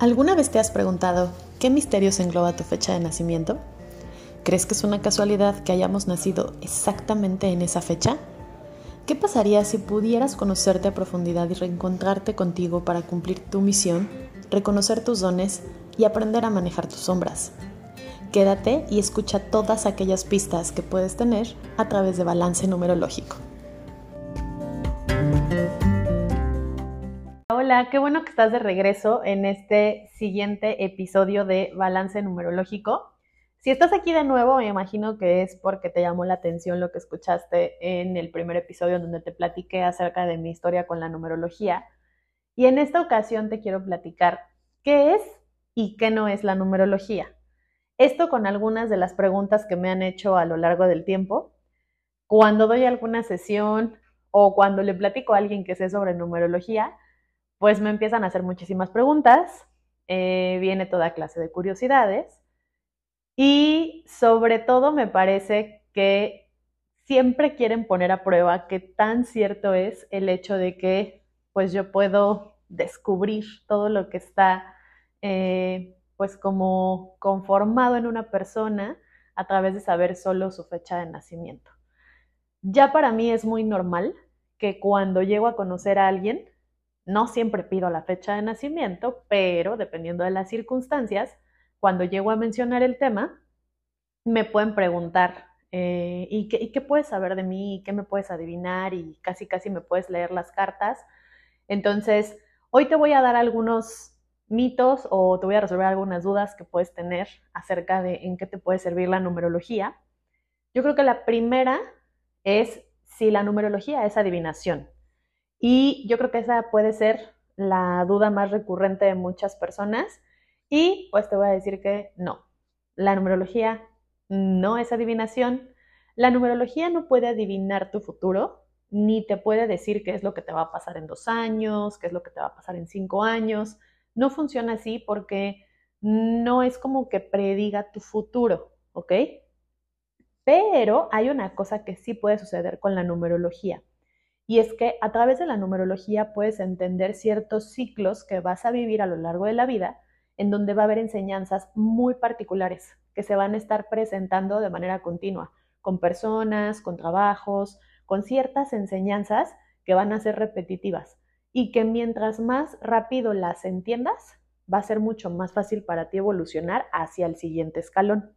¿Alguna vez te has preguntado qué misterios engloba tu fecha de nacimiento? ¿Crees que es una casualidad que hayamos nacido exactamente en esa fecha? ¿Qué pasaría si pudieras conocerte a profundidad y reencontrarte contigo para cumplir tu misión, reconocer tus dones y aprender a manejar tus sombras? Quédate y escucha todas aquellas pistas que puedes tener a través de balance numerológico. Hola, qué bueno que estás de regreso en este siguiente episodio de Balance Numerológico. Si estás aquí de nuevo, me imagino que es porque te llamó la atención lo que escuchaste en el primer episodio donde te platiqué acerca de mi historia con la numerología. Y en esta ocasión te quiero platicar qué es y qué no es la numerología. Esto con algunas de las preguntas que me han hecho a lo largo del tiempo. Cuando doy alguna sesión o cuando le platico a alguien que sé sobre numerología, pues me empiezan a hacer muchísimas preguntas, eh, viene toda clase de curiosidades y sobre todo me parece que siempre quieren poner a prueba qué tan cierto es el hecho de que pues yo puedo descubrir todo lo que está eh, pues como conformado en una persona a través de saber solo su fecha de nacimiento. Ya para mí es muy normal que cuando llego a conocer a alguien, no siempre pido la fecha de nacimiento, pero dependiendo de las circunstancias, cuando llego a mencionar el tema, me pueden preguntar, eh, ¿y, qué, ¿y, qué, puedes saber de mí? ¿Qué me puedes adivinar? Y casi, casi me puedes leer las cartas. Entonces, hoy te voy a dar algunos mitos o te voy a resolver algunas dudas que puedes tener acerca de en qué te puede servir la numerología. Yo creo que la primera es si la numerología es adivinación. Y yo creo que esa puede ser la duda más recurrente de muchas personas. Y pues te voy a decir que no, la numerología no es adivinación. La numerología no puede adivinar tu futuro, ni te puede decir qué es lo que te va a pasar en dos años, qué es lo que te va a pasar en cinco años. No funciona así porque no es como que prediga tu futuro, ¿ok? Pero hay una cosa que sí puede suceder con la numerología. Y es que a través de la numerología puedes entender ciertos ciclos que vas a vivir a lo largo de la vida, en donde va a haber enseñanzas muy particulares que se van a estar presentando de manera continua, con personas, con trabajos, con ciertas enseñanzas que van a ser repetitivas y que mientras más rápido las entiendas, va a ser mucho más fácil para ti evolucionar hacia el siguiente escalón.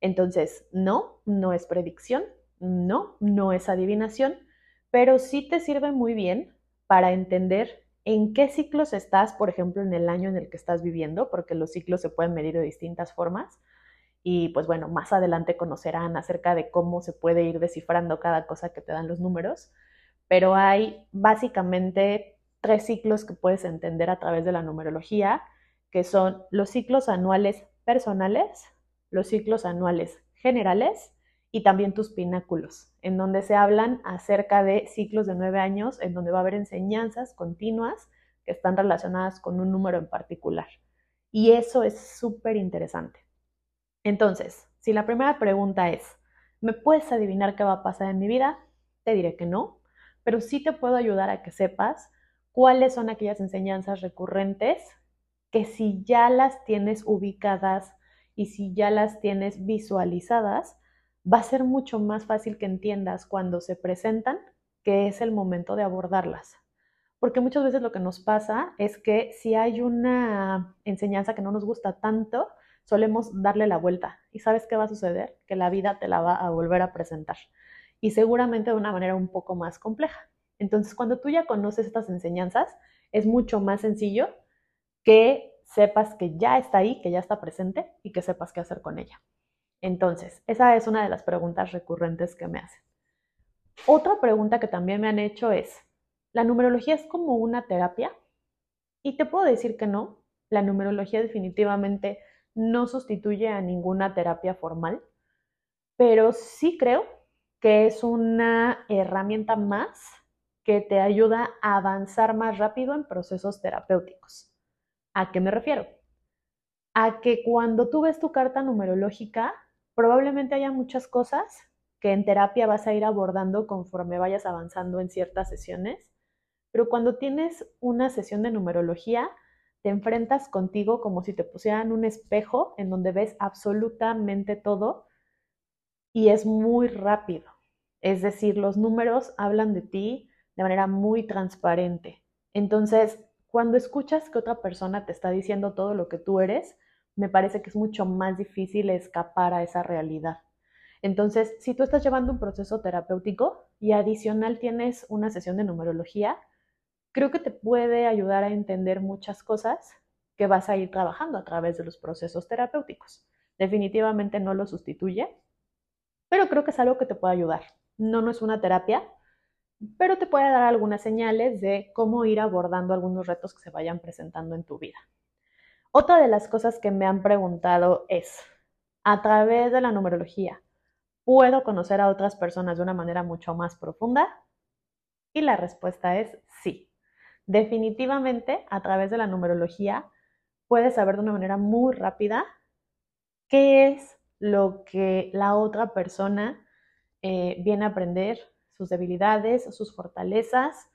Entonces, no, no es predicción, no, no es adivinación, pero sí te sirve muy bien para entender en qué ciclos estás, por ejemplo, en el año en el que estás viviendo, porque los ciclos se pueden medir de distintas formas. Y pues bueno, más adelante conocerán acerca de cómo se puede ir descifrando cada cosa que te dan los números, pero hay básicamente tres ciclos que puedes entender a través de la numerología, que son los ciclos anuales personales, los ciclos anuales generales y también tus pináculos, en donde se hablan acerca de ciclos de nueve años, en donde va a haber enseñanzas continuas que están relacionadas con un número en particular. Y eso es súper interesante. Entonces, si la primera pregunta es, ¿me puedes adivinar qué va a pasar en mi vida? Te diré que no, pero sí te puedo ayudar a que sepas cuáles son aquellas enseñanzas recurrentes que si ya las tienes ubicadas y si ya las tienes visualizadas, va a ser mucho más fácil que entiendas cuando se presentan que es el momento de abordarlas. Porque muchas veces lo que nos pasa es que si hay una enseñanza que no nos gusta tanto, solemos darle la vuelta. ¿Y sabes qué va a suceder? Que la vida te la va a volver a presentar. Y seguramente de una manera un poco más compleja. Entonces, cuando tú ya conoces estas enseñanzas, es mucho más sencillo que sepas que ya está ahí, que ya está presente y que sepas qué hacer con ella. Entonces, esa es una de las preguntas recurrentes que me hacen. Otra pregunta que también me han hecho es, ¿la numerología es como una terapia? Y te puedo decir que no, la numerología definitivamente no sustituye a ninguna terapia formal, pero sí creo que es una herramienta más que te ayuda a avanzar más rápido en procesos terapéuticos. ¿A qué me refiero? A que cuando tú ves tu carta numerológica, probablemente haya muchas cosas que en terapia vas a ir abordando conforme vayas avanzando en ciertas sesiones, pero cuando tienes una sesión de numerología, te enfrentas contigo como si te pusieran un espejo en donde ves absolutamente todo y es muy rápido. Es decir, los números hablan de ti de manera muy transparente. Entonces, cuando escuchas que otra persona te está diciendo todo lo que tú eres, me parece que es mucho más difícil escapar a esa realidad. Entonces, si tú estás llevando un proceso terapéutico y adicional tienes una sesión de numerología, creo que te puede ayudar a entender muchas cosas que vas a ir trabajando a través de los procesos terapéuticos. Definitivamente no lo sustituye, pero creo que es algo que te puede ayudar. No, no es una terapia, pero te puede dar algunas señales de cómo ir abordando algunos retos que se vayan presentando en tu vida. Otra de las cosas que me han preguntado es, a través de la numerología, ¿Puedo conocer a otras personas de una manera mucho más profunda? Y la respuesta es sí. Definitivamente, a través de la numerología, puedes saber de una manera muy rápida qué es lo que la otra persona eh, viene a aprender, sus debilidades, sus fortalezas.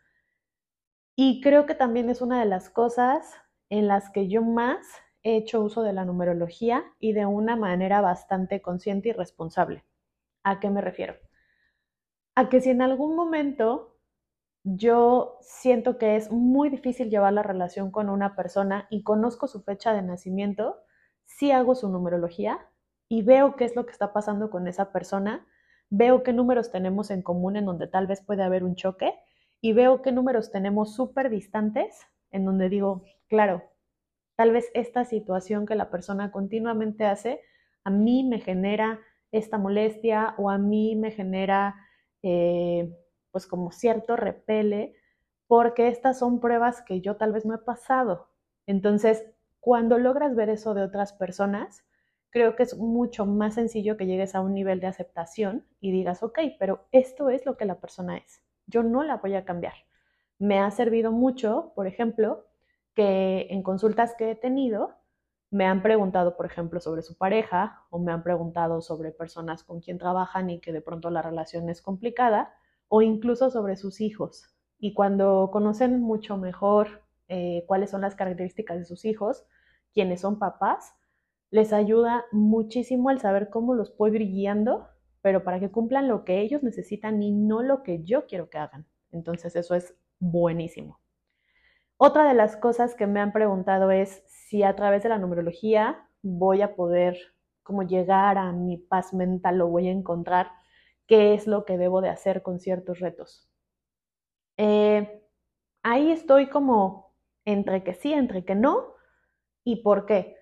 Y creo que también es una de las cosas en las que yo más he hecho uso de la numerología y de una manera bastante consciente y responsable. ¿A qué me refiero? A que si en algún momento yo siento que es muy difícil llevar la relación con una persona y conozco su fecha de nacimiento, sí hago su numerología y veo qué es lo que está pasando con esa persona, veo qué números tenemos en común en donde tal vez puede haber un choque y veo qué números tenemos súper distantes en donde digo, claro, tal vez esta situación que la persona continuamente hace a mí me genera esta molestia o a mí me genera eh, pues como cierto repele porque estas son pruebas que yo tal vez no he pasado. Entonces, cuando logras ver eso de otras personas, creo que es mucho más sencillo que llegues a un nivel de aceptación y digas, ok, pero esto es lo que la persona es. Yo no la voy a cambiar. Me ha servido mucho, por ejemplo, en consultas que he tenido, me han preguntado, por ejemplo, sobre su pareja o me han preguntado sobre personas con quien trabajan y que de pronto la relación es complicada o incluso sobre sus hijos. Y cuando conocen mucho mejor eh, cuáles son las características de sus hijos, quienes son papás, les ayuda muchísimo el saber cómo los puedo ir guiando, pero para que cumplan lo que ellos necesitan y no lo que yo quiero que hagan. Entonces eso es buenísimo. Otra de las cosas que me han preguntado es si a través de la numerología voy a poder como llegar a mi paz mental o voy a encontrar qué es lo que debo de hacer con ciertos retos. Eh, ahí estoy como entre que sí, entre que no. ¿Y por qué?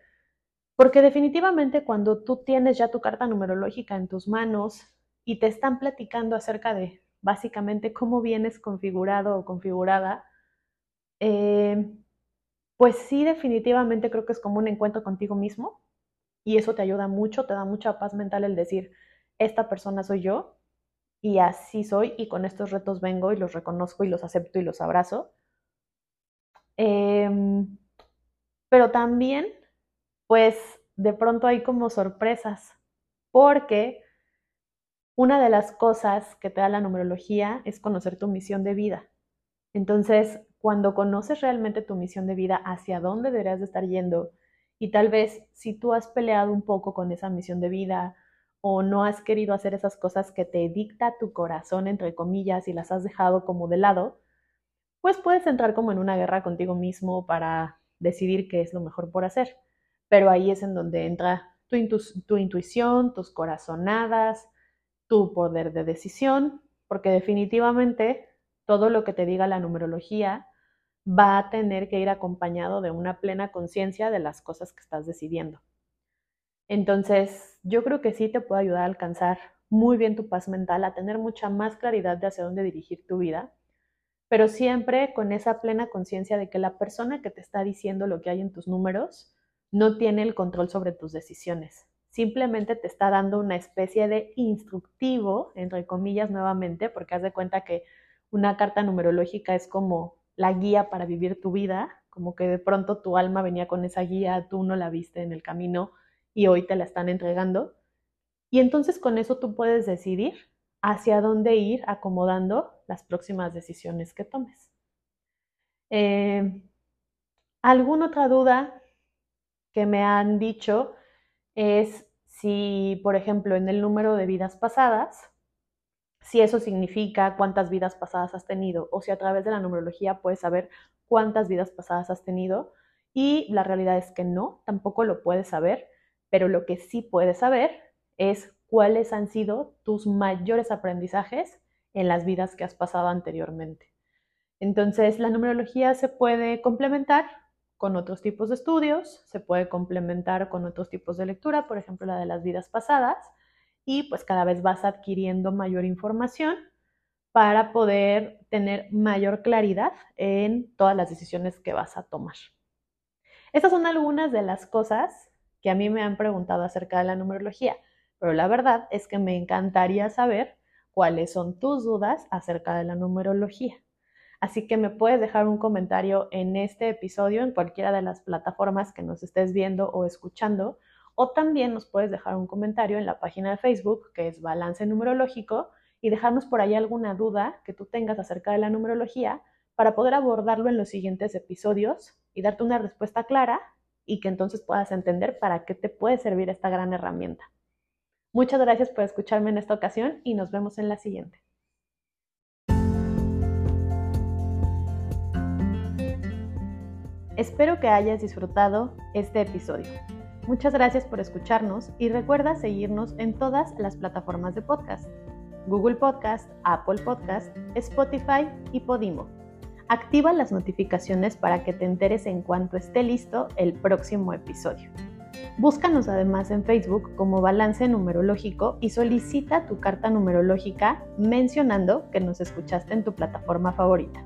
Porque definitivamente cuando tú tienes ya tu carta numerológica en tus manos y te están platicando acerca de básicamente cómo vienes configurado o configurada, eh, pues sí, definitivamente creo que es como un encuentro contigo mismo y eso te ayuda mucho, te da mucha paz mental el decir, esta persona soy yo y así soy y con estos retos vengo y los reconozco y los acepto y los abrazo. Em, pero también, pues de pronto hay como sorpresas, porque una de las cosas que te da la numerología es conocer tu misión de vida. Entonces, cuando conoces realmente tu misión de vida, hacia dónde deberías de estar yendo, y tal vez si tú has peleado un poco con esa misión de vida o no has querido hacer esas cosas que te dicta tu corazón, entre comillas, y las has dejado como de lado, pues puedes entrar como en una guerra contigo mismo para decidir qué es lo mejor por hacer. Pero ahí es en donde entra tu, tu intuición, tus corazonadas, tu poder de decisión, porque definitivamente todo lo que te diga la numerología va a tener que ir acompañado de una plena conciencia de las cosas que estás decidiendo. Entonces, yo creo que sí te puede ayudar a alcanzar muy bien tu paz mental, a tener mucha más claridad de hacia dónde dirigir tu vida, pero siempre con esa plena conciencia de que la persona que te está diciendo lo que hay en tus números no tiene el control sobre tus decisiones. Simplemente te está dando una especie de instructivo, entre comillas nuevamente, porque haz de cuenta que una carta numerológica es como la guía para vivir tu vida, como que de pronto tu alma venía con esa guía, tú no la viste en el camino y hoy te la están entregando. Y entonces con eso tú puedes decidir hacia dónde ir acomodando las próximas decisiones que tomes. Eh, ¿Alguna otra duda que me han dicho es si, por ejemplo, en el número de vidas pasadas, si eso significa cuántas vidas pasadas has tenido o si a través de la numerología puedes saber cuántas vidas pasadas has tenido. Y la realidad es que no, tampoco lo puedes saber, pero lo que sí puedes saber es cuáles han sido tus mayores aprendizajes en las vidas que has pasado anteriormente. Entonces, la numerología se puede complementar con otros tipos de estudios, se puede complementar con otros tipos de lectura, por ejemplo, la de las vidas pasadas, y pues cada vez vas adquiriendo mayor información para poder tener mayor claridad en todas las decisiones que vas a tomar. Estas son algunas de las cosas que a mí me han preguntado acerca de la numerología, pero la verdad es que me encantaría saber cuáles son tus dudas acerca de la numerología. Así que me puedes dejar un comentario en este episodio en cualquiera de las plataformas que nos estés viendo o escuchando, o también nos puedes dejar un comentario en la página de Facebook que es Balance Numerológico y dejarnos por ahí alguna duda que tú tengas acerca de la numerología para poder abordarlo en los siguientes episodios y darte una respuesta clara y que entonces puedas entender para qué te puede servir esta gran herramienta. Muchas gracias por escucharme en esta ocasión y nos vemos en la siguiente. Espero que hayas disfrutado este episodio. Muchas gracias por escucharnos y recuerda seguirnos en todas las plataformas de podcast. Google Podcast, Apple Podcast, Spotify y Podimo. Activa las notificaciones para que te enteres en cuanto esté listo el próximo episodio. Búscanos además en Facebook como Balance Numerológico y solicita tu carta numerológica mencionando que nos escuchaste en tu plataforma favorita.